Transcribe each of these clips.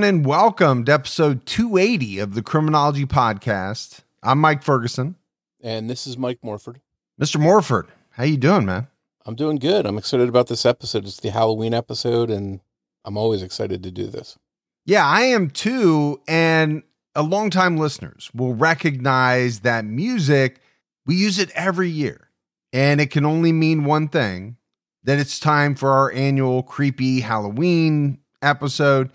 Everyone, and welcome to episode 280 of the Criminology Podcast. I'm Mike Ferguson. And this is Mike Morford. Mr. Morford, how you doing, man? I'm doing good. I'm excited about this episode. It's the Halloween episode, and I'm always excited to do this. Yeah, I am too. And a longtime listeners will recognize that music, we use it every year. And it can only mean one thing that it's time for our annual creepy Halloween episode.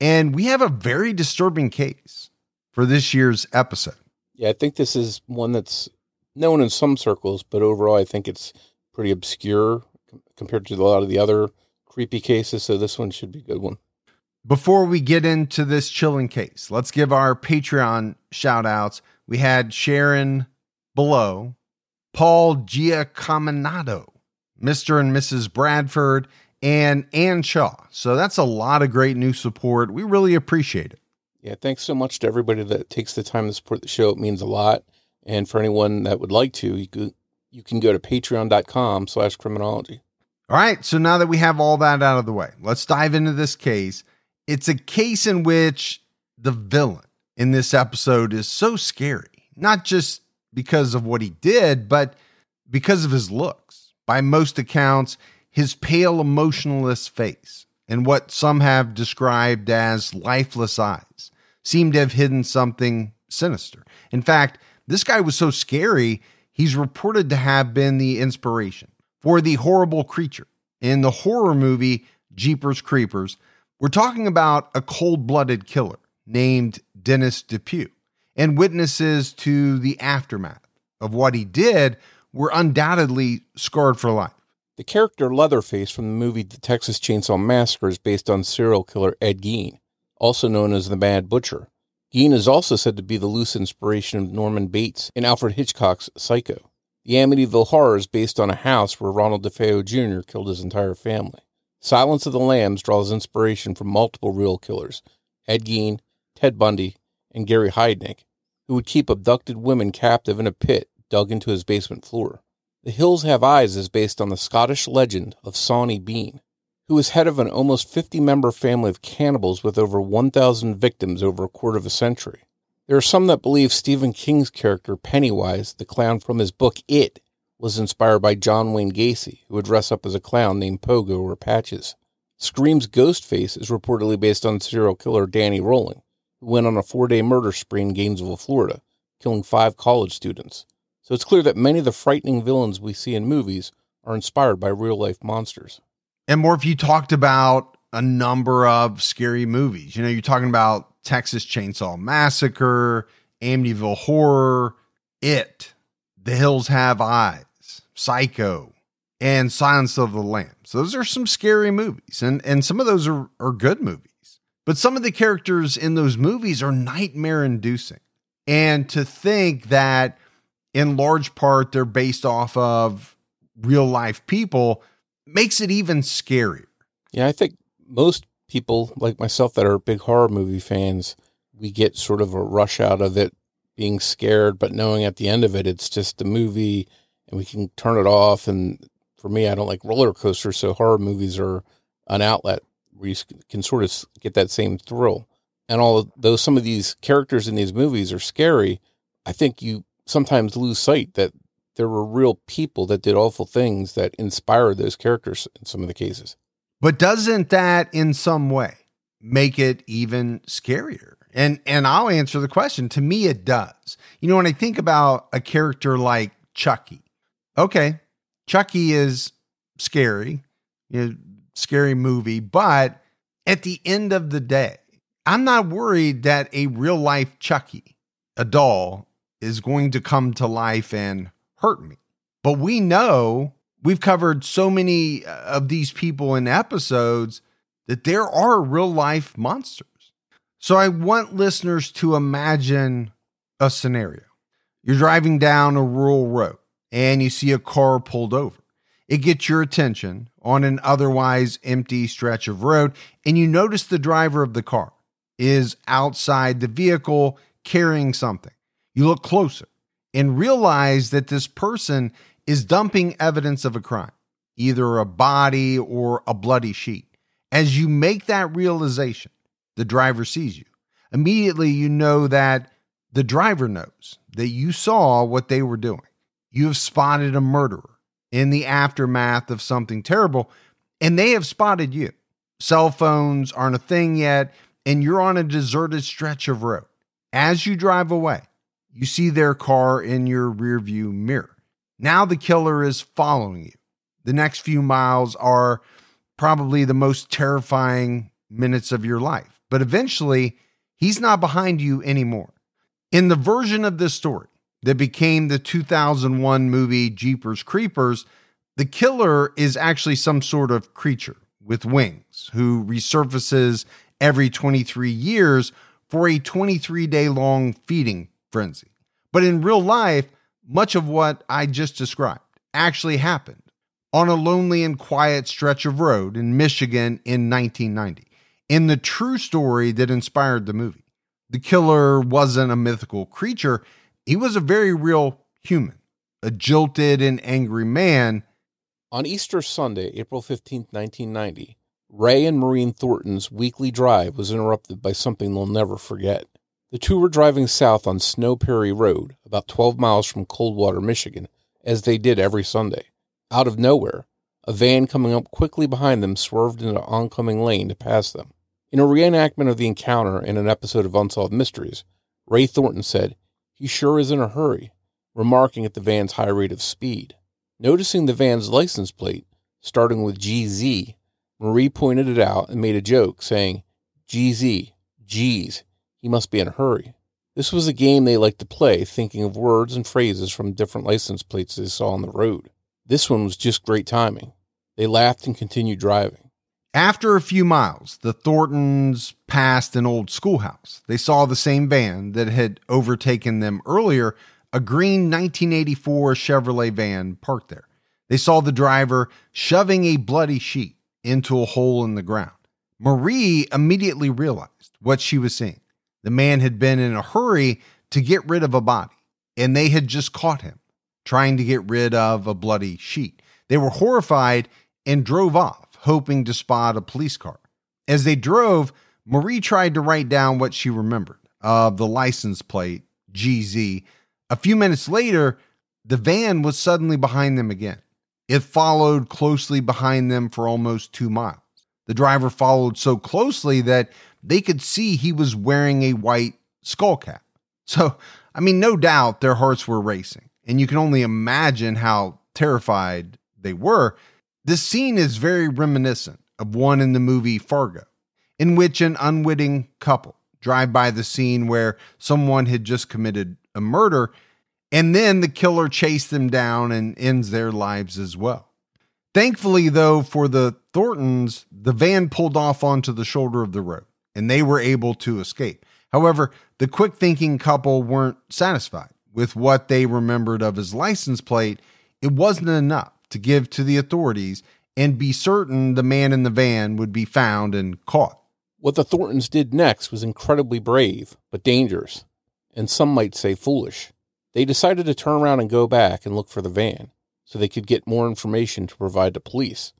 And we have a very disturbing case for this year's episode. Yeah, I think this is one that's known in some circles, but overall, I think it's pretty obscure compared to a lot of the other creepy cases. So this one should be a good one. Before we get into this chilling case, let's give our Patreon shout outs. We had Sharon Below, Paul Giacominato, Mr. and Mrs. Bradford, and Ann Shaw. So that's a lot of great new support. We really appreciate it. Yeah, thanks so much to everybody that takes the time to support the show. It means a lot. And for anyone that would like to, you can, you can go to patreon.com slash criminology. All right. So now that we have all that out of the way, let's dive into this case. It's a case in which the villain in this episode is so scary, not just because of what he did, but because of his looks. By most accounts, his pale, emotionless face and what some have described as lifeless eyes seem to have hidden something sinister. In fact, this guy was so scary, he's reported to have been the inspiration for the horrible creature in the horror movie Jeepers Creepers. We're talking about a cold blooded killer named Dennis Depue, and witnesses to the aftermath of what he did were undoubtedly scarred for life. The character Leatherface from the movie The Texas Chainsaw Massacre is based on serial killer Ed Gein, also known as the Mad Butcher. Gein is also said to be the loose inspiration of Norman Bates in Alfred Hitchcock's Psycho. The Amityville Horror is based on a house where Ronald DeFeo Jr. killed his entire family. Silence of the Lambs draws inspiration from multiple real killers Ed Gein, Ted Bundy, and Gary Heidnik, who would keep abducted women captive in a pit dug into his basement floor. The Hills Have Eyes is based on the Scottish legend of Sawney Bean, who was head of an almost 50 member family of cannibals with over 1,000 victims over a quarter of a century. There are some that believe Stephen King's character Pennywise, the clown from his book It, was inspired by John Wayne Gacy, who would dress up as a clown named Pogo or Patches. Scream's Ghostface is reportedly based on serial killer Danny Rolling, who went on a four day murder spree in Gainesville, Florida, killing five college students. So it's clear that many of the frightening villains we see in movies are inspired by real life monsters. And more if you talked about a number of scary movies. You know, you're talking about Texas Chainsaw Massacre, Amityville Horror, It, The Hills Have Eyes, Psycho, and Silence of the Lambs. Those are some scary movies, and, and some of those are, are good movies. But some of the characters in those movies are nightmare inducing. And to think that in large part they're based off of real life people makes it even scarier. Yeah, I think most people like myself that are big horror movie fans, we get sort of a rush out of it being scared, but knowing at the end of it, it's just a movie and we can turn it off. And for me, I don't like roller coasters. So horror movies are an outlet where you can sort of get that same thrill. And although some of these characters in these movies are scary, I think you sometimes lose sight that there were real people that did awful things that inspired those characters in some of the cases. But doesn't that in some way make it even scarier? And and I'll answer the question. To me it does. You know when I think about a character like Chucky. Okay, Chucky is scary. You know, scary movie, but at the end of the day, I'm not worried that a real life Chucky a doll is going to come to life and hurt me. But we know we've covered so many uh, of these people in episodes that there are real life monsters. So I want listeners to imagine a scenario. You're driving down a rural road and you see a car pulled over. It gets your attention on an otherwise empty stretch of road, and you notice the driver of the car is outside the vehicle carrying something. You look closer and realize that this person is dumping evidence of a crime, either a body or a bloody sheet. As you make that realization, the driver sees you. Immediately, you know that the driver knows that you saw what they were doing. You have spotted a murderer in the aftermath of something terrible, and they have spotted you. Cell phones aren't a thing yet, and you're on a deserted stretch of road. As you drive away, you see their car in your rearview mirror. Now the killer is following you. The next few miles are probably the most terrifying minutes of your life, but eventually, he's not behind you anymore. In the version of this story that became the 2001 movie Jeepers Creepers, the killer is actually some sort of creature with wings who resurfaces every 23 years for a 23 day long feeding frenzy. But in real life, much of what I just described actually happened on a lonely and quiet stretch of road in Michigan in 1990, in the true story that inspired the movie. The killer wasn't a mythical creature, he was a very real human, a jilted and angry man. On Easter Sunday, April 15, 1990, Ray and Maureen Thornton's weekly drive was interrupted by something they'll never forget. The two were driving south on Snow Prairie Road, about 12 miles from Coldwater, Michigan, as they did every Sunday. Out of nowhere, a van coming up quickly behind them swerved into an oncoming lane to pass them. In a reenactment of the encounter in an episode of Unsolved Mysteries, Ray Thornton said, He sure is in a hurry, remarking at the van's high rate of speed. Noticing the van's license plate, starting with GZ, Marie pointed it out and made a joke, saying, GZ, geez, he must be in a hurry. This was a game they liked to play, thinking of words and phrases from different license plates they saw on the road. This one was just great timing. They laughed and continued driving. After a few miles, the Thorntons passed an old schoolhouse. They saw the same van that had overtaken them earlier, a green 1984 Chevrolet van parked there. They saw the driver shoving a bloody sheet into a hole in the ground. Marie immediately realized what she was seeing. The man had been in a hurry to get rid of a body, and they had just caught him trying to get rid of a bloody sheet. They were horrified and drove off, hoping to spot a police car. As they drove, Marie tried to write down what she remembered of the license plate, GZ. A few minutes later, the van was suddenly behind them again. It followed closely behind them for almost two miles. The driver followed so closely that they could see he was wearing a white skull cap. So, I mean, no doubt their hearts were racing, and you can only imagine how terrified they were. This scene is very reminiscent of one in the movie Fargo, in which an unwitting couple drive by the scene where someone had just committed a murder and then the killer chased them down and ends their lives as well. Thankfully, though, for the Thorntons, the van pulled off onto the shoulder of the road and they were able to escape. However, the quick thinking couple weren't satisfied with what they remembered of his license plate. It wasn't enough to give to the authorities and be certain the man in the van would be found and caught. What the Thorntons did next was incredibly brave, but dangerous, and some might say foolish. They decided to turn around and go back and look for the van so they could get more information to provide to police.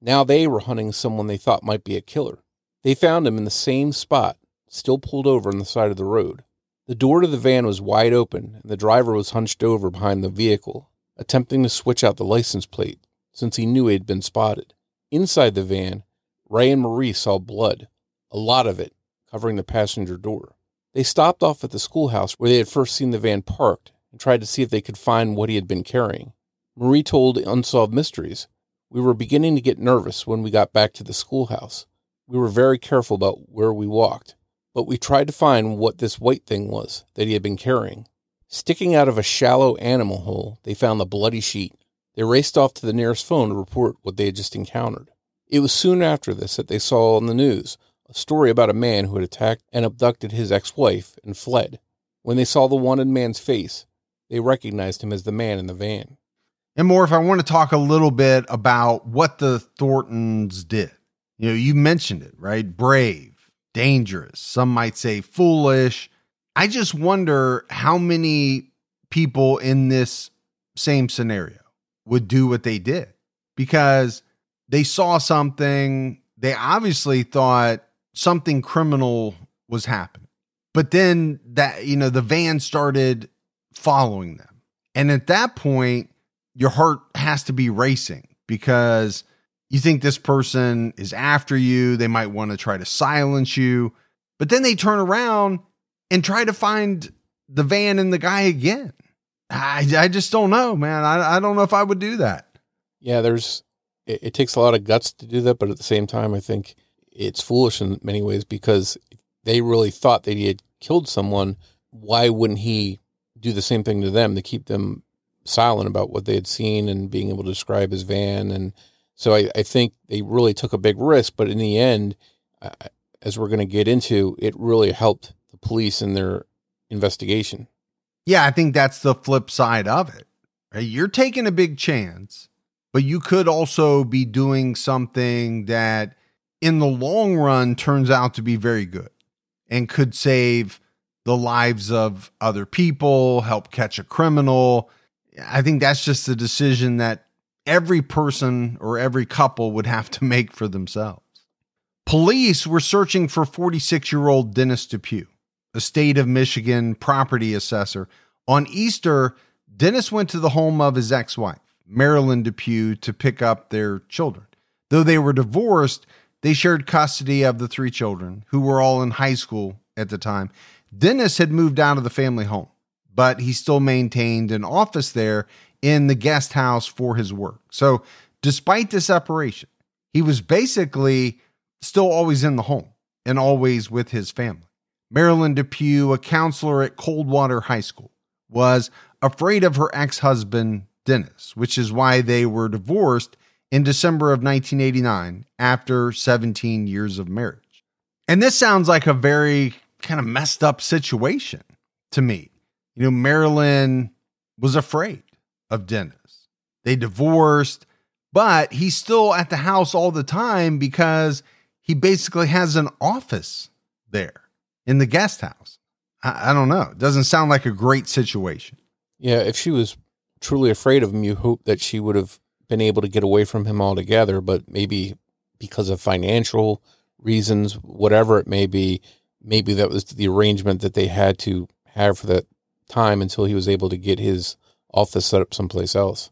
Now they were hunting someone they thought might be a killer. They found him in the same spot, still pulled over on the side of the road. The door to the van was wide open, and the driver was hunched over behind the vehicle, attempting to switch out the license plate since he knew he had been spotted. Inside the van, Ray and Marie saw blood, a lot of it, covering the passenger door. They stopped off at the schoolhouse where they had first seen the van parked and tried to see if they could find what he had been carrying. Marie told Unsolved Mysteries, We were beginning to get nervous when we got back to the schoolhouse. We were very careful about where we walked. but we tried to find what this white thing was that he had been carrying. Sticking out of a shallow animal hole, they found the bloody sheet. They raced off to the nearest phone to report what they had just encountered. It was soon after this that they saw on the news a story about a man who had attacked and abducted his ex wife and fled. When they saw the wanted man's face, they recognized him as the man in the van. And more, if I want to talk a little bit about what the Thorntons did. You know, you mentioned it, right? Brave, dangerous, some might say foolish. I just wonder how many people in this same scenario would do what they did because they saw something. They obviously thought something criminal was happening. But then that, you know, the van started following them. And at that point, your heart has to be racing because you think this person is after you. They might want to try to silence you. But then they turn around and try to find the van and the guy again. I, I just don't know, man. I, I don't know if I would do that. Yeah, there's, it, it takes a lot of guts to do that. But at the same time, I think it's foolish in many ways because they really thought that he had killed someone. Why wouldn't he do the same thing to them to keep them silent about what they had seen and being able to describe his van? And so I, I think they really took a big risk. But in the end, uh, as we're going to get into, it really helped the police in their investigation. Yeah, I think that's the flip side of it. Right? You're taking a big chance, but you could also be doing something that in the long run turns out to be very good and could save the lives of other people, help catch a criminal. I think that's just a decision that every person or every couple would have to make for themselves. Police were searching for 46 year old Dennis Depue, a state of Michigan property assessor. On Easter, Dennis went to the home of his ex wife, Marilynn Depue, to pick up their children. Though they were divorced, they shared custody of the three children, who were all in high school at the time. Dennis had moved out of the family home, but he still maintained an office there in the guest house for his work. So, despite the separation, he was basically still always in the home and always with his family. Marilynn Depue, a counselor at Coldwater High School, was afraid of her ex husband, Dennis, which is why they were divorced in December of 1989 after 17 years of marriage. And this sounds like a very kind of messed up situation to me. You know, Marilynn was afraid of Dennis. They divorced, but he's still at the house all the time because he basically has an office there in the guest house. I, I don't know. It doesn't sound like a great situation. Yeah, if she was truly afraid of him, you hope that she would have been able to get away from him altogether, but maybe because of financial reasons, whatever it may be, maybe that was the arrangement that they had to have for that time until he was able to get his office set up someplace else.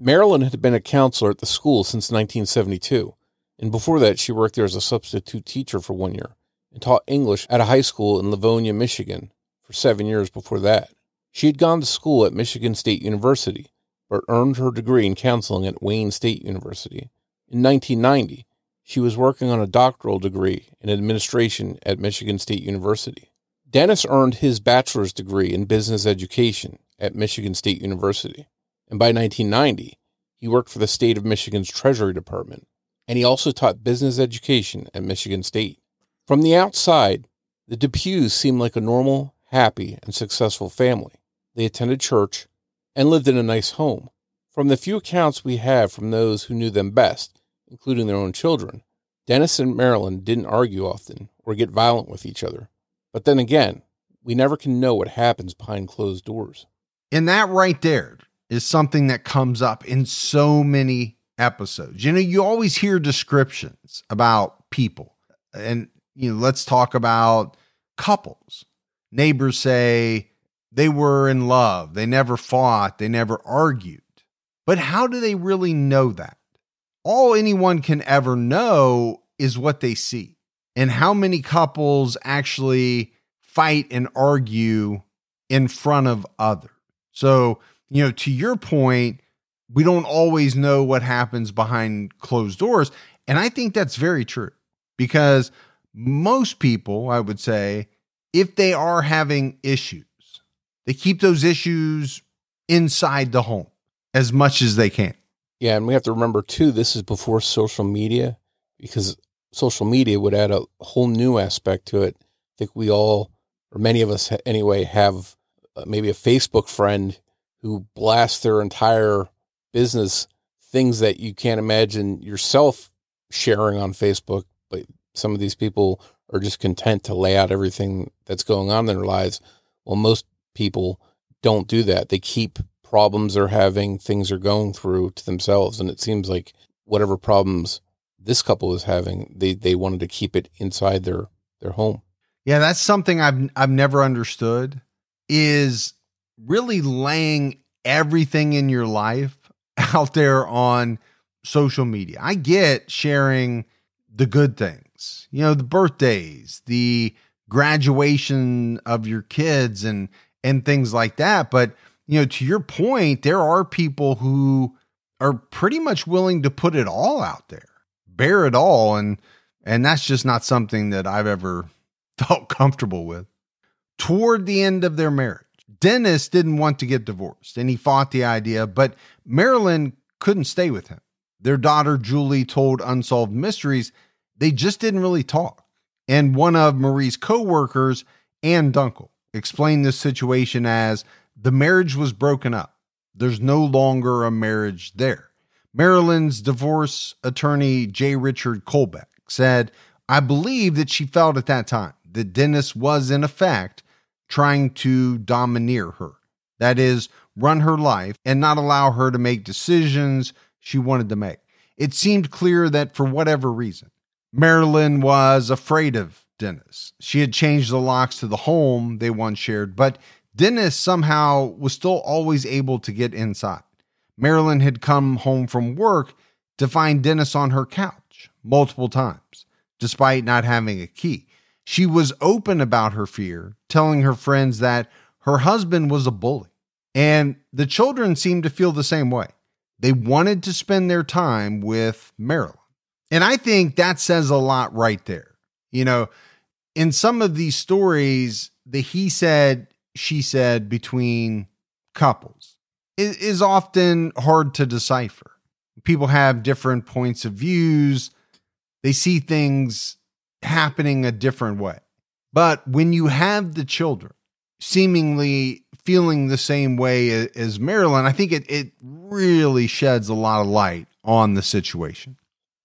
Marilynn had been a counselor at the school since 1972, and before that, she worked there as a substitute teacher for one year and taught English at a high school in Livonia, Michigan for seven years before that. She had gone to school at Michigan State University but earned her degree in counseling at Wayne State University. In 1990, she was working on a doctoral degree in administration at Michigan State University. Dennis earned his bachelor's degree in business education at Michigan State University, and by 1990, he worked for the state of Michigan's Treasury Department, and he also taught business education at Michigan State. From the outside, the Depues seemed like a normal, happy, and successful family. They attended church and lived in a nice home. From the few accounts we have from those who knew them best, including their own children, Dennis and Marilynn didn't argue often or get violent with each other. But then again, we never can know what happens behind closed doors. And that right there is something that comes up in so many episodes. You know, you always hear descriptions about people. And, you know, let's talk about couples. Neighbors say, they were in love. They never fought. They never argued. But how do they really know that? All anyone can ever know is what they see and how many couples actually fight and argue in front of others. So, you know, to your point, we don't always know what happens behind closed doors. And I think that's very true because most people, I would say, if they are having issues, they keep those issues inside the home as much as they can. Yeah, and we have to remember too, this is before social media because social media would add a whole new aspect to it. I think we all, or many of us anyway, have Uh, maybe a Facebook friend who blasts their entire business things that you can't imagine yourself sharing on Facebook. But some of these people are just content to lay out everything that's going on in their lives. Well, most people don't do that. They keep problems they're having, things they're going through to themselves. And it seems like whatever problems this couple is having, they, they wanted to keep it inside their, their home. Yeah, that's something I've I've never understood is really laying everything in your life out there on social media. I get sharing the good things, you know, the birthdays, the graduation of your kids and and things like that, but you know, to your point, there are people who are pretty much willing to put it all out there, bear it all and and that's just not something that I've ever felt comfortable with. Toward the end of their marriage, Dennis didn't want to get divorced and he fought the idea, but Marilynn couldn't stay with him. Their daughter Julie told Unsolved Mysteries they just didn't really talk. And one of Marie's coworkers, Ann Dunkel, explained this situation as the marriage was broken up. There's no longer a marriage there. Marilynn's divorce attorney, J. Richard Colbeck, said, I believe that she felt at that time that Dennis was, in effect, trying to domineer her. That is, run her life and not allow her to make decisions she wanted to make. It seemed clear that for whatever reason, Marilynn was afraid of Dennis. She had changed the locks to the home they once shared, but Dennis somehow was still always able to get inside. Marilynn had come home from work to find Dennis on her couch multiple times, despite not having a key. She was open about her fear, telling her friends that her husband was a bully. And the children seemed to feel the same way. They wanted to spend their time with Marilynn. And I think that says a lot right there. You know, in some of these stories, the he said, she said between couples is often hard to decipher. People have different points of views. They see things happening a different way. But when you have the children seemingly feeling the same way as Marilynn, I think it, it really sheds a lot of light on the situation.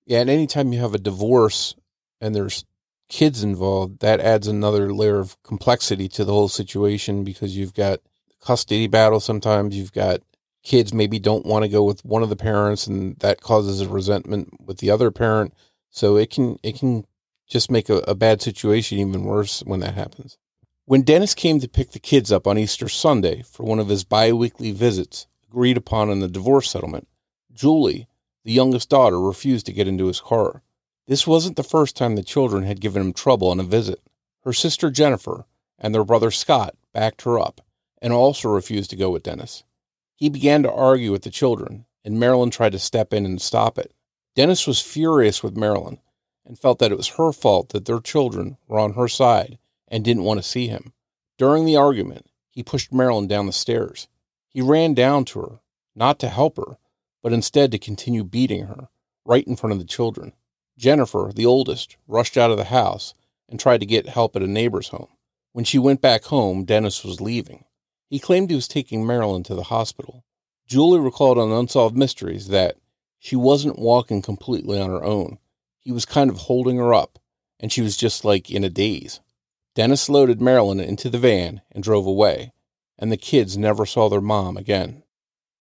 Yeah, and anytime you have a divorce and there's kids involved, that adds another layer of complexity to the whole situation because you've got custody battle sometimes, you've got kids maybe don't want to go with one of the parents and that causes a resentment with the other parent. So it can it can just make a, a bad situation even worse when that happens. When Dennis came to pick the kids up on Easter Sunday for one of his biweekly visits agreed upon in the divorce settlement, Julie, the youngest daughter, refused to get into his car. This wasn't the first time the children had given him trouble on a visit. Her sister Jennifer and their brother Scott backed her up and also refused to go with Dennis. He began to argue with the children, and Marilynn tried to step in and stop it. Dennis was furious with Marilynn and felt that it was her fault that their children were on her side and didn't want to see him. During the argument, he pushed Marilynn down the stairs. He ran down to her, not to help her, but instead to continue beating her, right in front of the children. Jennifer, the oldest, rushed out of the house and tried to get help at a neighbor's home. When she went back home, Dennis was leaving. He claimed he was taking Marilynn to the hospital. Julie recalled on Unsolved Mysteries that she wasn't walking completely on her own. He was kind of holding her up, and she was just like in a daze. Dennis loaded Marilynn into the van and drove away, and the kids never saw their mom again.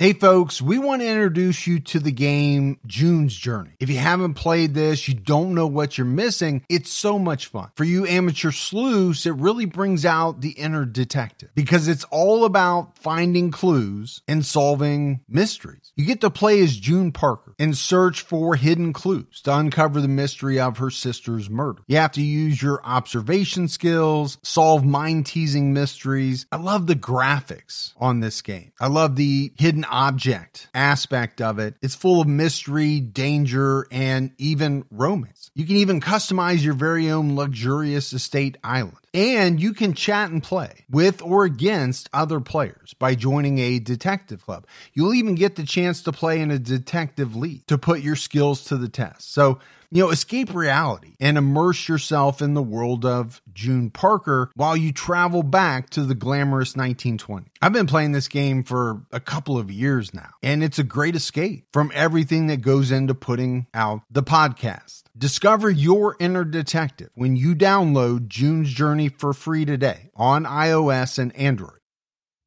Hey folks, we want to introduce you to the game June's Journey. If you haven't played this, you don't know what you're missing, it's so much fun. For you amateur sleuths, it really brings out the inner detective because it's all about finding clues and solving mysteries. You get to play as June Parker and search for hidden clues to uncover the mystery of her sister's murder. You have to use your observation skills, solve mind teasing mysteries. I love the graphics on this game. I love the hidden object aspect of it. It's full of mystery, danger, and even romance. You can even customize your very own luxurious estate island. And you can chat and play with or against other players by joining a detective club. You'll even get the chance to play in a detective league to put your skills to the test. So, you know, escape reality and immerse yourself in the world of June Parker while you travel back to the glamorous 1920s. I've been playing this game for a couple of years now, and it's a great escape from everything that goes into putting out the podcast. Discover your inner detective when you download June's Journey for free today on iOS and Android.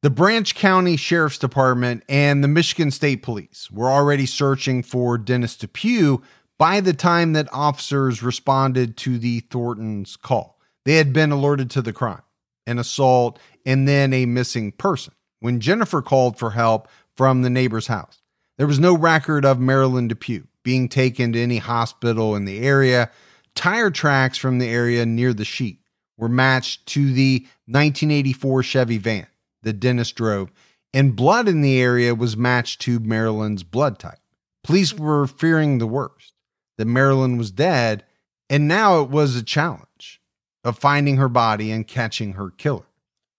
The Branch County Sheriff's Department and the Michigan State Police were already searching for Dennis Depue by the time that officers responded to the Thorntons' call. They had been alerted to the crime, an assault, and then a missing person when Jennifer called for help from the neighbor's house. There was no record of Marilynn Depue being taken to any hospital in the area. Tire tracks from the area near the sheet were matched to the 1984 Chevy van that Dennis drove, and blood in the area was matched to Marilynn's blood type. Police were fearing the worst that Marilynn was dead, and now it was a challenge of finding her body and catching her killer.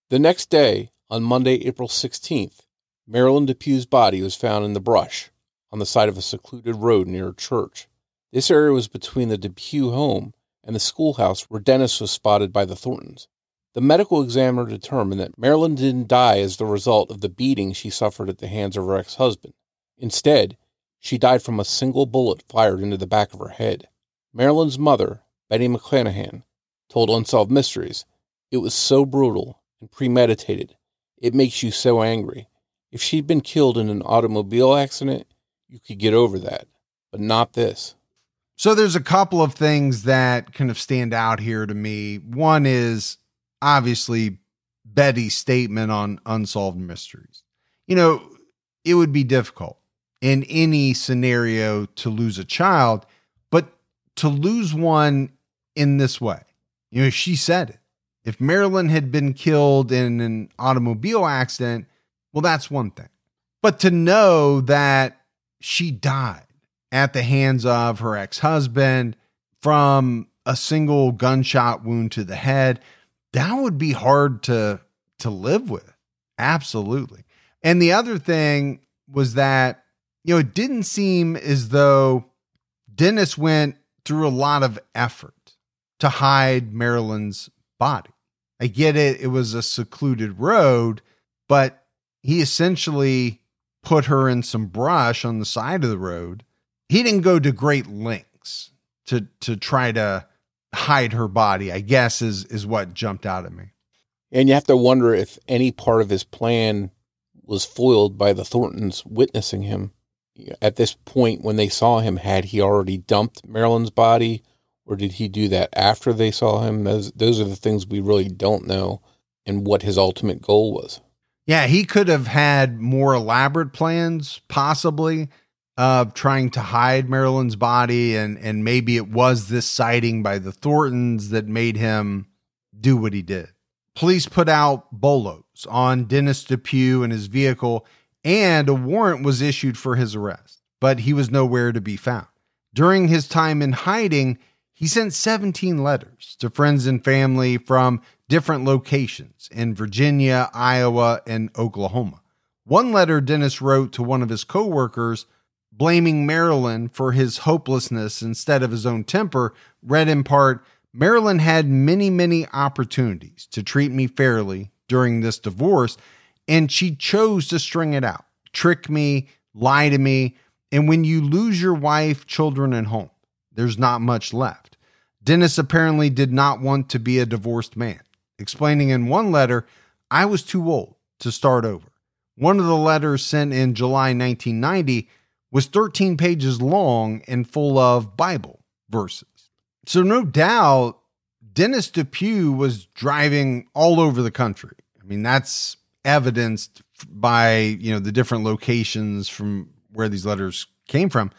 The next day, on Monday, April 16th, Marilynn Depue's body was found in the brush on the side of a secluded road near a church. This area was between the Depue home and the schoolhouse where Dennis was spotted by the Thorntons. The medical examiner determined that Marilynn didn't die as the result of the beating she suffered at the hands of her ex husband. Instead, she died from a single bullet fired into the back of her head. Marilynn's mother, Betty McClanahan, told Unsolved Mysteries, It was so brutal and premeditated. It makes you so angry. If she'd been killed in an automobile accident, you could get over that, but not this. So there's a couple of things that kind of stand out here to me. One is obviously Betty's statement on unsolved mysteries. You know, it would be difficult in any scenario to lose a child, but to lose one in this way. You know, she said it. If Marilynn had been killed in an automobile accident, well, that's one thing. But to know that she died at the hands of her ex husband from a single gunshot wound to the head, that would be hard to, to live with. Absolutely. And the other thing was that, you know, it didn't seem as though Dennis went through a lot of effort to hide Marilynn's body. I get it, it was a secluded road, but he essentially put her in some brush on the side of the road. He didn't go to great lengths to to try to hide her body, I guess is is what jumped out at me. And you have to wonder if any part of his plan was foiled by the Thorntons witnessing him. At this point, when they saw him, had he already dumped Marilynn's body, or did he do that after they saw him? Those, those are the things we really don't know, and what his ultimate goal was. Yeah, he could have had more elaborate plans, possibly, of trying to hide Marilynn's body, and and maybe it was this sighting by the Thorntons that made him do what he did. Police put out bolos on Dennis Depue and his vehicle, and a warrant was issued for his arrest, but he was nowhere to be found. During his time in hiding, he sent 17 letters to friends and family from different locations in Virginia, Iowa, and Oklahoma. One letter Dennis wrote to one of his coworkers blaming Marilynn for his hopelessness instead of his own temper read in part Marilynn had many, many opportunities to treat me fairly during this divorce, and she chose to string it out, trick me, lie to me. And when you lose your wife, children, and home, there's not much left. Dennis apparently did not want to be a divorced man, explaining in one letter, I was too old to start over. One of the letters sent in July 1990 was 13 pages long and full of Bible verses. So, no doubt, Dennis Depue was driving all over the country. I mean, that's evidenced by, you know, the different locations from where these letters came from.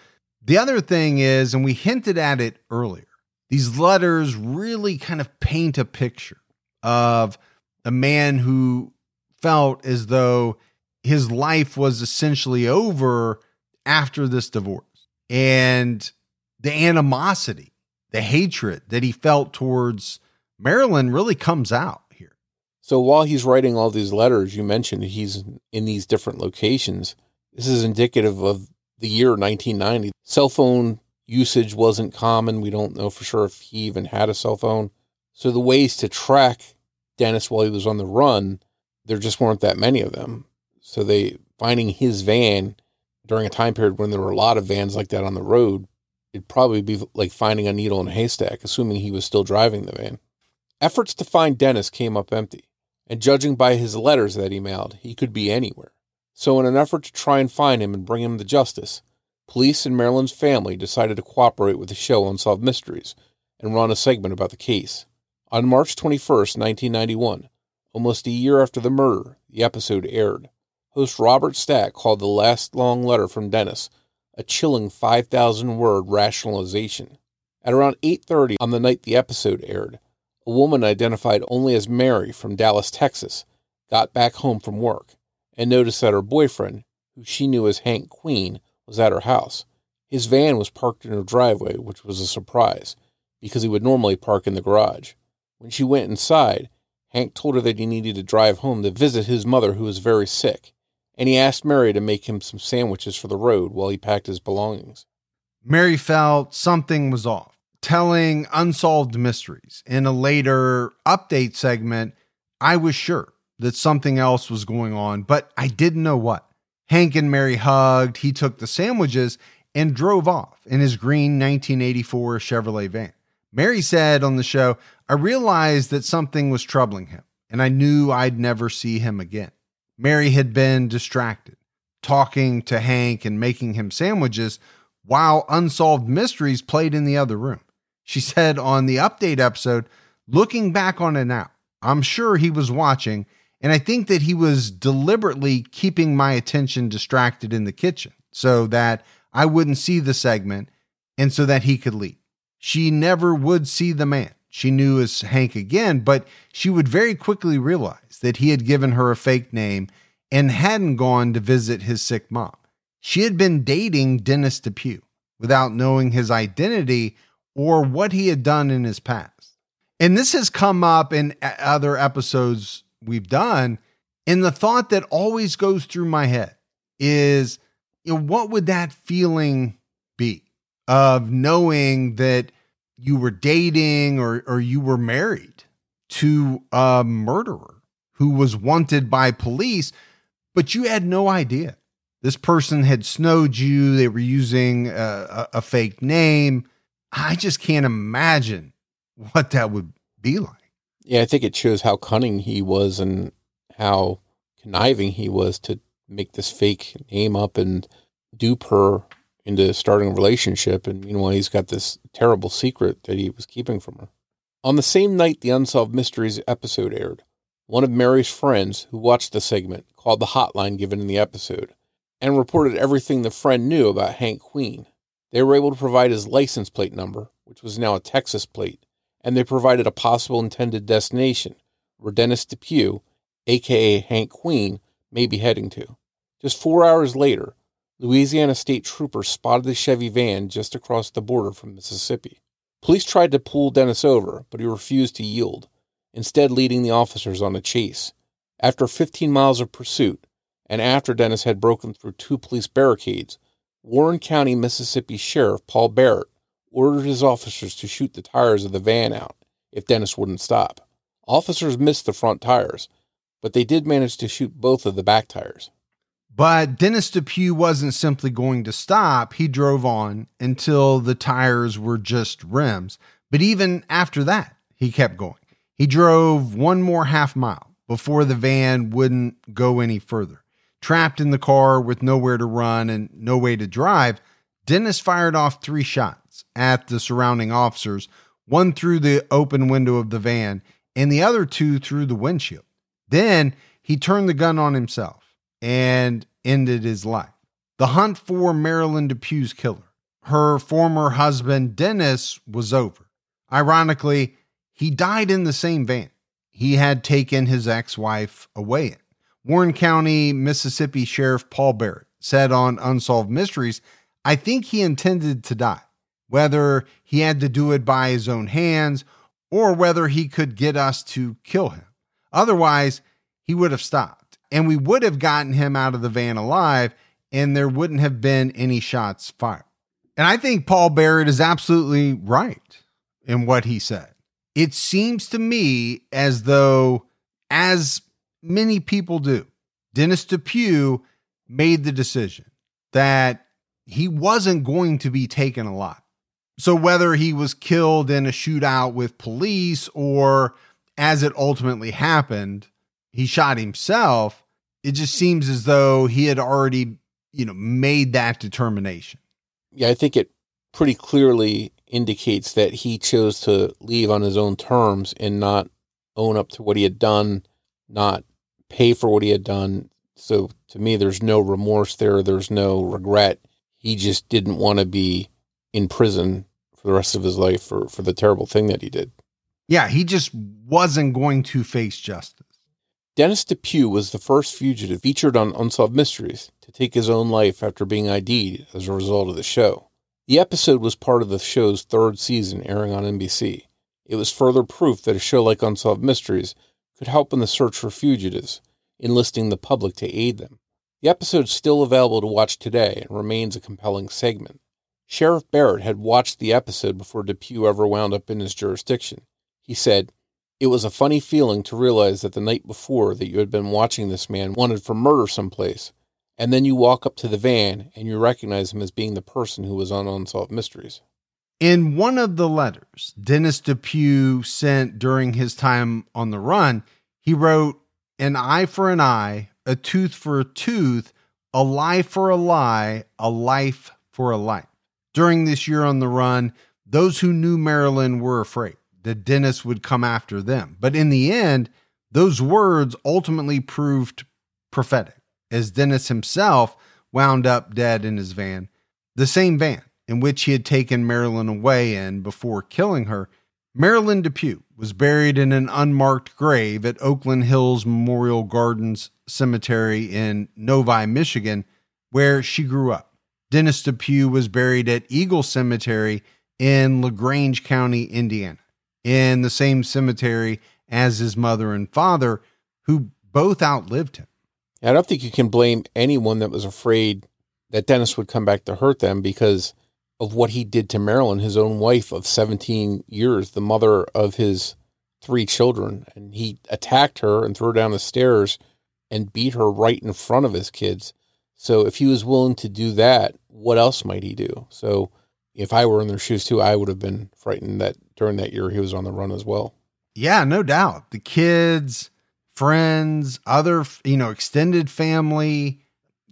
The other thing is, and we hinted at it earlier, these letters really kind of paint a picture of a man who felt as though his life was essentially over after this divorce. And the animosity, the hatred that he felt towards Marilynn really comes out. So while he's writing all these letters, you mentioned he's in these different locations. This is indicative of the year 1990. Cell phone usage wasn't common. We don't know for sure if he even had a cell phone. So the ways to track Dennis while he was on the run, there just weren't that many of them. So they finding his van during a time period when there were a lot of vans like that on the road, it'd probably be like finding a needle in a haystack, assuming he was still driving the van. Efforts to find Dennis came up empty, and judging by his letters that he mailed, he could be anywhere. So, in an effort to try and find him and bring him to justice, police and Marilynn's family decided to cooperate with the show Unsolved Mysteries and run a segment about the case. On March 21, 1991, almost a year after the murder, the episode aired. Host Robert Stack called the last long letter from Dennis a chilling 5,000 word rationalization. At around 8:30 on the night the episode aired, a woman identified only as Mary from Dallas, Texas, got back home from work and noticed that her boyfriend, who she knew as Hank Queen, was at her house. His van was parked in her driveway, which was a surprise because he would normally park in the garage. When she went inside, Hank told her that he needed to drive home to visit his mother, who was very sick and he asked Mary to make him some sandwiches for the road while he packed his belongings. Mary felt something was off, telling unsolved mysteries. In a later update segment, I was sure that something else was going on, but I didn't know what. Hank and Mary hugged, he took the sandwiches and drove off in his green 1984 Chevrolet van. Mary said on the show, I realized that something was troubling him, and I knew I'd never see him again. Mary had been distracted, talking to Hank and making him sandwiches while Unsolved Mysteries played in the other room. She said on the update episode, looking back on it now, I'm sure he was watching, and I think that he was deliberately keeping my attention distracted in the kitchen so that I wouldn't see the segment and so that he could leave. She never would see the man she knew as Hank again, but she would very quickly realize that he had given her a fake name and hadn't gone to visit his sick mom. She had been dating Dennis Depue without knowing his identity or what he had done in his past. And this has come up in other episodes we've done. And the thought that always goes through my head is, you know, what would that feeling be of knowing that you were dating or or you were married to a murderer who was wanted by police, but you had no idea. This person had snowed you. They were using a, a, a fake name. I just can't imagine what that would be like. Yeah, I think it shows how cunning he was and how conniving he was to make this fake name up and dupe her into starting a relationship. And meanwhile, he's got this terrible secret that he was keeping from her. On the same night the Unsolved Mysteries episode aired, one of Mary's friends who watched the segment called the hotline given in the episode and reported everything the friend knew about Hank Queen. They were able to provide his license plate number, which was now a Texas plate, and they provided a possible intended destination where Dennis Depue, aka Hank Queen, may be heading to. Just four hours later, Louisiana state troopers spotted the Chevy van just across the border from Mississippi. Police tried to pull Dennis over, but he refused to yield, instead, leading the officers on a chase. After 15 miles of pursuit, and after Dennis had broken through two police barricades, Warren County, Mississippi Sheriff Paul Barrett ordered his officers to shoot the tires of the van out if Dennis wouldn't stop. Officers missed the front tires, but they did manage to shoot both of the back tires. But Dennis Depue wasn't simply going to stop. He drove on until the tires were just rims. But even after that, he kept going. He drove one more half mile before the van wouldn't go any further. Trapped in the car with nowhere to run and no way to drive, Dennis fired off three shots at the surrounding officers, one through the open window of the van and the other two through the windshield. Then he turned the gun on himself and ended his life. The hunt for Marilynn Depue's killer, her former husband Dennis, was over. Ironically, he died in the same van he had taken his ex wife away in. Warren County, Mississippi Sheriff Paul Barrett said on Unsolved Mysteries, I think he intended to die, whether he had to do it by his own hands or whether he could get us to kill him. Otherwise, he would have stopped and we would have gotten him out of the van alive, and there wouldn't have been any shots fired. And I think Paul Barrett is absolutely right in what he said. It seems to me as though, as many people do, Dennis Depue made the decision that he wasn't going to be taken alive. So, whether he was killed in a shootout with police or as it ultimately happened, he shot himself, it just seems as though he had already, you know, made that determination. Yeah, I think it pretty clearly indicates that he chose to leave on his own terms and not own up to what he had done, not pay for what he had done. So to me, there's no remorse there. There's no regret. He just didn't want to be in prison for the rest of his life for, for the terrible thing that he did. Yeah, he just wasn't going to face justice. Dennis Depue was the first fugitive featured on Unsolved Mysteries to take his own life after being ID'd as a result of the show. The episode was part of the show's third season airing on NBC. It was further proof that a show like Unsolved Mysteries could help in the search for fugitives, enlisting the public to aid them. The episode is still available to watch today and remains a compelling segment. Sheriff Barrett had watched the episode before Depue ever wound up in his jurisdiction. He said, it was a funny feeling to realize that the night before that you had been watching this man wanted for murder someplace, and then you walk up to the van and you recognize him as being the person who was on Unsolved Mysteries. In one of the letters Dennis Depue sent during his time on the run, he wrote, An eye for an eye, a tooth for a tooth, a lie for a lie, a life for a life. During this year on the run, those who knew Marilynn were afraid that Dennis would come after them. But in the end, those words ultimately proved prophetic, as Dennis himself wound up dead in his van, the same van in which he had taken Marilynn away and before killing her. Marilynn Depue was buried in an unmarked grave at Oakland Hills Memorial Gardens Cemetery in Novi, Michigan, where she grew up. Dennis Depue was buried at Eagle Cemetery in LaGrange County, Indiana in the same cemetery as his mother and father, who both outlived him. I don't think you can blame anyone that was afraid that Dennis would come back to hurt them because of what he did to Marilynn, his own wife of 17 years, the mother of his three children. And he attacked her and threw her down the stairs and beat her right in front of his kids. So if he was willing to do that, what else might he do? So if I were in their shoes too, I would have been frightened that during that year he was on the run as well. Yeah, no doubt. The kids, friends, other, you know, extended family,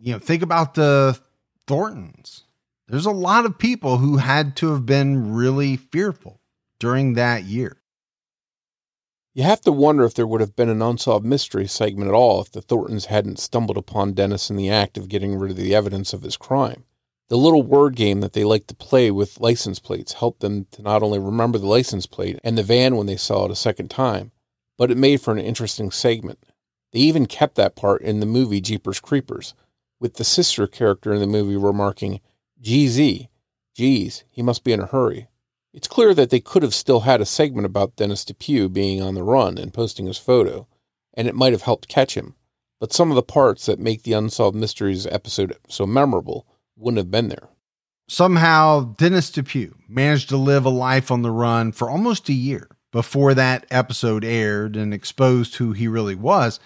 you know, think about the Thorntons. There's a lot of people who had to have been really fearful during that year. You have to wonder if there would have been an unsolved mystery segment at all if the Thorntons hadn't stumbled upon Dennis in the act of getting rid of the evidence of his crime. The little word game that they like to play with license plates helped them to not only remember the license plate and the van when they saw it a second time, but it made for an interesting segment. They even kept that part in the movie Jeepers Creepers, with the sister character in the movie remarking, GZ, geez, he must be in a hurry. It's clear that they could have still had a segment about Dennis Depue being on the run and posting his photo, and it might have helped catch him. But some of the parts that make the Unsolved Mysteries episode so memorable wouldn't have been there. Somehow, Dennis Depue managed to live a life on the run for almost a year before that episode aired and exposed who he really was.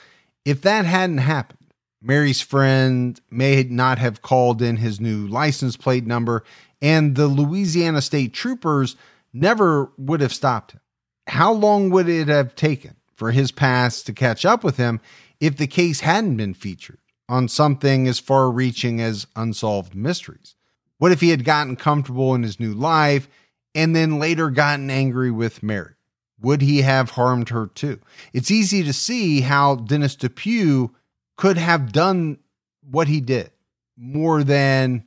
If that hadn't happened, Mary's friend may not have called in his new license plate number and the Louisiana State Troopers never would have stopped him. How long would it have taken for his past to catch up with him if the case hadn't been featured on something as far reaching as Unsolved Mysteries? What if he had gotten comfortable in his new life and then later gotten angry with Mary? Would he have harmed her too? It's easy to see how Dennis Depue could have done what he did more than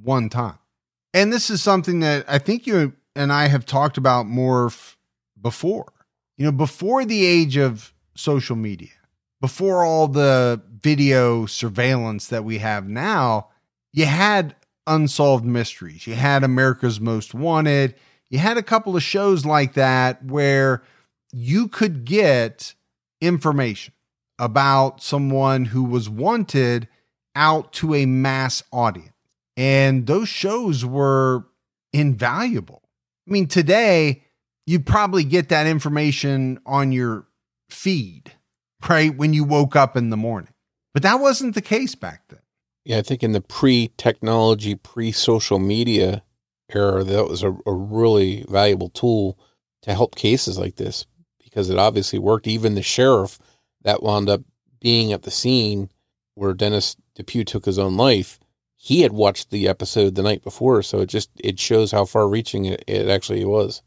one time. And this is something that I think you and I have talked about more f- before. You know, before the age of social media, before all the video surveillance that we have now, you had unsolved mysteries. You had America's Most Wanted. You had a couple of shows like that where you could get information about someone who was wanted out to a mass audience. And those shows were invaluable. I mean, today, you probably get that information on your feed, right? When you woke up in the morning. But that wasn't the case back then. Yeah, I think in the pre technology, pre social media era, that was a, a really valuable tool to help cases like this because it obviously worked. Even the sheriff that wound up being at the scene where Dennis Depue took his own life, he had watched the episode the night before, so it just it shows how far reaching it, it actually was.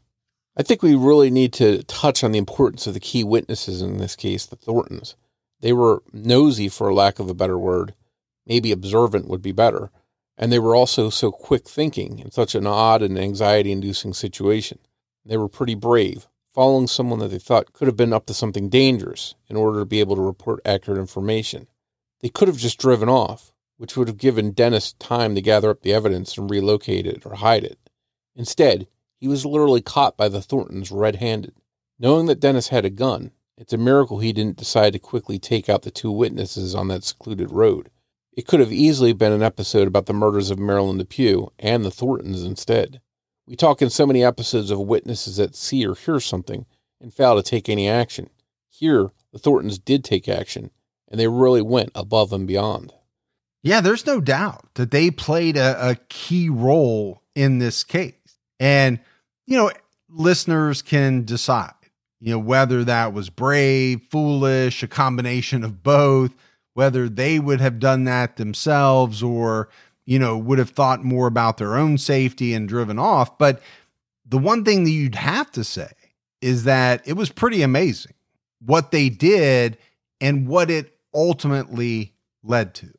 I think we really need to touch on the importance of the key witnesses in this case, the Thorntons. They were nosy, for lack of a better word. Maybe observant would be better. And they were also so quick thinking in such an odd and anxiety inducing situation. They were pretty brave, following someone that they thought could have been up to something dangerous in order to be able to report accurate information. They could have just driven off, which would have given Dennis time to gather up the evidence and relocate it or hide it. Instead, he was literally caught by the Thorntons red handed. Knowing that Dennis had a gun, it's a miracle he didn't decide to quickly take out the two witnesses on that secluded road. It could have easily been an episode about the murders of Marilynn Depue and the Thorntons instead. We talk in so many episodes of witnesses that see or hear something and fail to take any action. Here, the Thorntons did take action, and they really went above and beyond. Yeah, there's no doubt that they played a, a key role in this case. And, you know, listeners can decide, you know, whether that was brave, foolish, a combination of both, whether they would have done that themselves or, you know, would have thought more about their own safety and driven off. But the one thing that you'd have to say is that it was pretty amazing what they did and what it ultimately led to.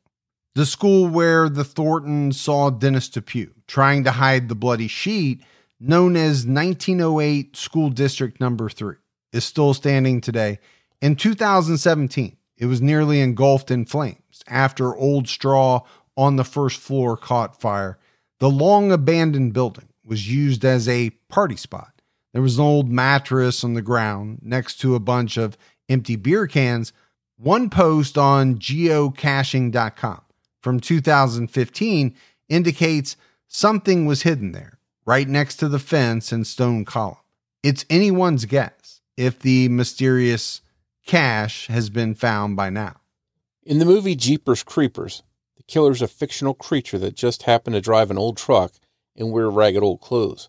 The school where the Thorntons saw Dennis Depue trying to hide the bloody sheet, known as 1908 School District Number 3, is still standing today. In 2017, it was nearly engulfed in flames after old straw on the first floor caught fire. The long abandoned building was used as a party spot. There was an old mattress on the ground next to a bunch of empty beer cans. One post on geocaching.com from 2015 indicates something was hidden there, right next to the fence and stone column. It's anyone's guess if the mysterious cache has been found by now. In the movie Jeepers Creepers, killer's a fictional creature that just happened to drive an old truck and wear ragged old clothes.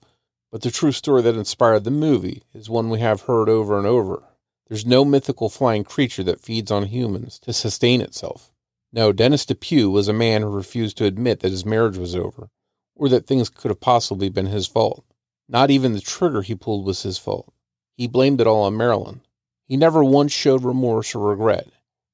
But the true story that inspired the movie is one we have heard over and over. There's no mythical flying creature that feeds on humans to sustain itself. No, Dennis Depue was a man who refused to admit that his marriage was over, or that things could have possibly been his fault. Not even the trigger he pulled was his fault. He blamed it all on Marilynn. He never once showed remorse or regret.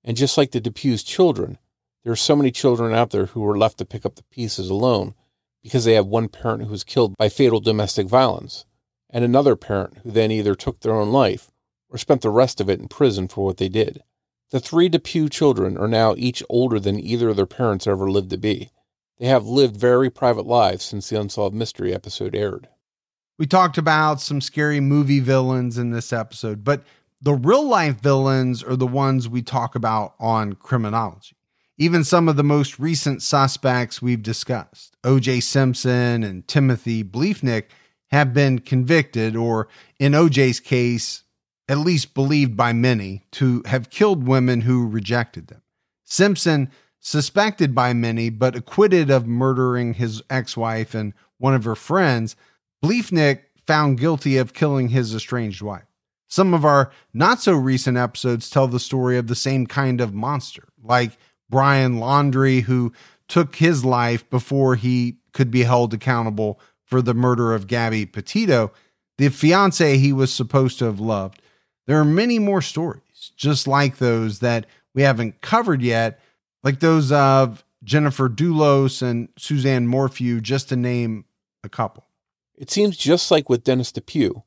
And just like the Depue's children, there are so many children out there who are left to pick up the pieces alone because they have one parent who was killed by fatal domestic violence, and another parent who then either took their own life or spent the rest of it in prison for what they did. The three Depue children are now each older than either of their parents ever lived to be. They have lived very private lives since the Unsolved Mystery episode aired. We talked about some scary movie villains in this episode, but the real life villains are the ones we talk about on criminology. Even some of the most recent suspects we've discussed, OJ Simpson and Timothy Bleefnick, have been convicted, or in OJ's case, at least believed by many to have killed women who rejected them. Simpson, suspected by many, but acquitted of murdering his ex wife and one of her friends, Bleefnick found guilty of killing his estranged wife. Some of our not so recent episodes tell the story of the same kind of monster, like Brian Laundrie, who took his life before he could be held accountable for the murder of Gabby Petito, the fiance he was supposed to have loved. There are many more stories just like those that we haven't covered yet, like those of Jennifer Dulos and Suzanne Morphew, just to name a couple. It seems just like with Dennis Depue.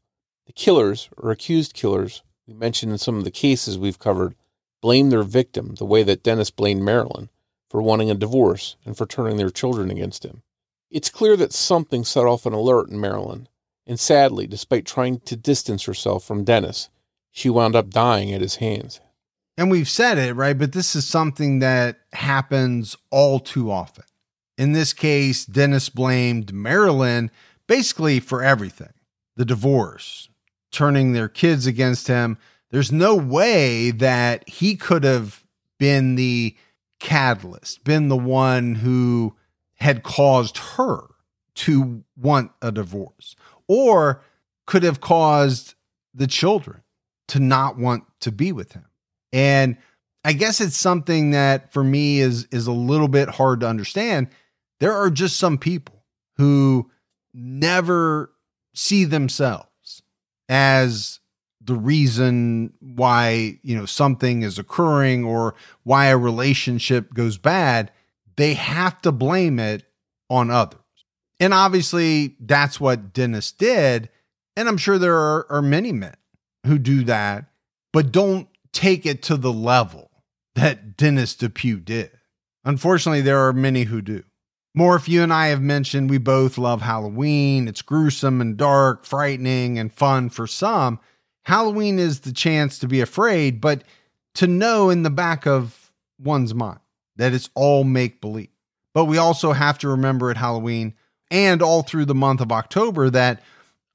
The killers, or accused killers, we mentioned in some of the cases we've covered, blame their victim the way that Dennis blamed Marilynn for wanting a divorce and for turning their children against him. It's clear that something set off an alert in Marilynn, and sadly, despite trying to distance herself from Dennis, she wound up dying at his hands. And we've said it, right? But this is something that happens all too often. In this case, Dennis blamed Marilynn basically for everything the divorce, turning their kids against him. There's no way that he could have been the catalyst, been the one who had caused her to want a divorce or could have caused the children to not want to be with him. And I guess it's something that for me is is a little bit hard to understand. There are just some people who never see themselves as the reason why, you know, something is occurring or why a relationship goes bad. They have to blame it on others. And obviously, that's what Dennis did. And I'm sure there are, are many men who do that, but don't take it to the level that Dennis Depue did. Unfortunately, there are many who do. Morf, you and I have mentioned we both love Halloween. It's gruesome and dark, frightening and fun for some. Halloween is the chance to be afraid, but to know in the back of one's mind that it's all make believe. But we also have to remember at Halloween and all through the month of October that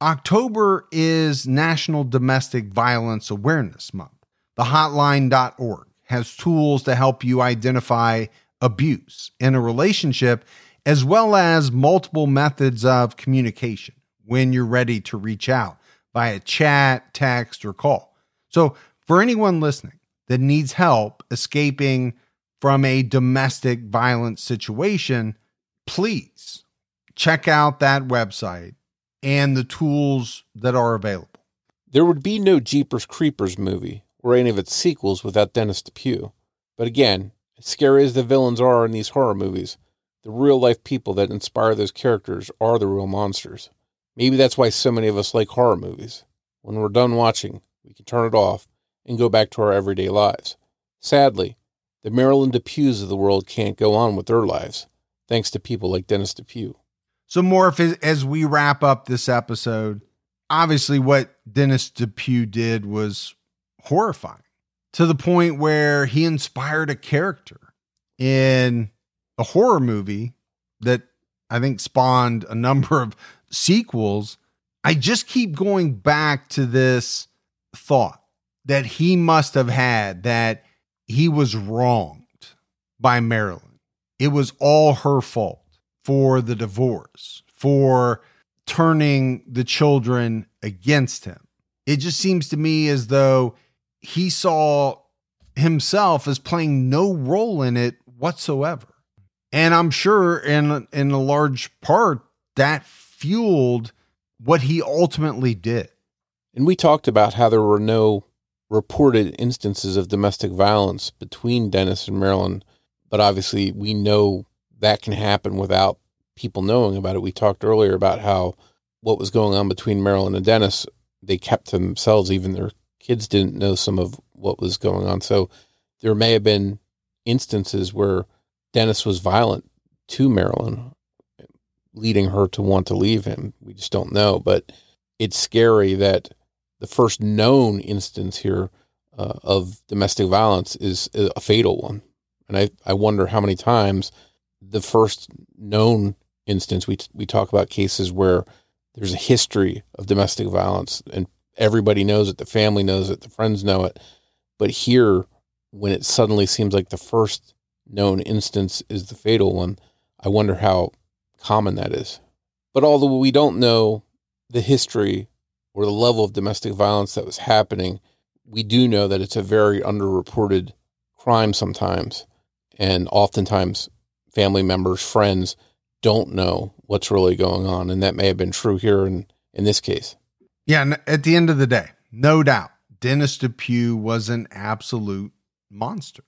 October is National Domestic Violence Awareness Month. The hotline.org has tools to help you identify abuse in a relationship, as well as multiple methods of communication when you're ready to reach out via chat, text, or call. So, for anyone listening that needs help escaping from a domestic violence situation, please check out that website and the tools that are available. There would be no Jeepers Creepers movie or any of its sequels without Dennis Depue. But again, as scary as the villains are in these horror movies, the real life people that inspire those characters are the real monsters. Maybe that's why so many of us like horror movies. When we're done watching, we can turn it off and go back to our everyday lives. Sadly, the Marilynn Depues of the world can't go on with their lives, thanks to people like Dennis Depue. So, Morf, as we wrap up this episode, obviously what Dennis Depue did was horrifying to the point where he inspired a character in a horror movie that I think spawned a number of sequels. I just keep going back to this thought that he must have had that he was wronged by Marilynn. It was all her fault for the divorce, for turning the children against him. It just seems to me as though he saw himself as playing no role in it whatsoever. And I'm sure in in a large part that fueled what he ultimately did. And we talked about how there were no reported instances of domestic violence between Dennis and Marilynn, but obviously we know that can happen without people knowing about it. We talked earlier about how what was going on between Marilynn and Dennis, they kept to themselves, even their kids didn't know some of what was going on. So there may have been instances where Dennis was violent to Marilynn. Leading her to want to leave him. We just don't know. But it's scary that the first known instance here uh, of domestic violence is a fatal one. And I, I wonder how many times the first known instance we, we talk about cases where there's a history of domestic violence and everybody knows it, the family knows it, the friends know it. But here, when it suddenly seems like the first known instance is the fatal one, I wonder how common that is. But although we don't know the history or the level of domestic violence that was happening, we do know that it's a very underreported crime sometimes. And oftentimes, family members, friends don't know what's really going on. And that may have been true here in, in this case. Yeah. And at the end of the day, no doubt, Dennis Depue was an absolute monster.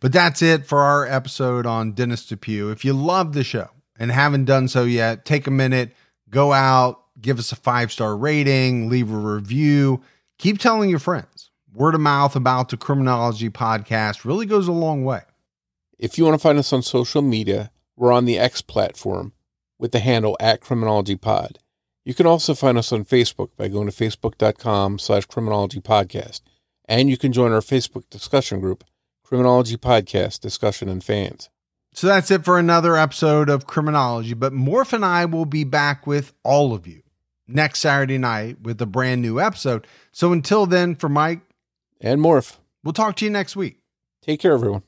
But that's it for our episode on Dennis Depue. If you love the show and haven't done so yet, take a minute, go out, give us a five star rating, leave a review, keep telling your friends. Word of mouth about the Criminology podcast really goes a long way. If you want to find us on social media, we're on the X platform with the handle at Criminology Pod. You can also find us on Facebook by going to facebook.com slash criminology podcast. And you can join our Facebook discussion group, Criminology Podcast Discussion and Fans. So that's it for another episode of Criminology. But Morf and I will be back with all of you next Saturday night with a brand new episode. So until then, for Mike and Morf, we'll talk to you next week. Take care, everyone.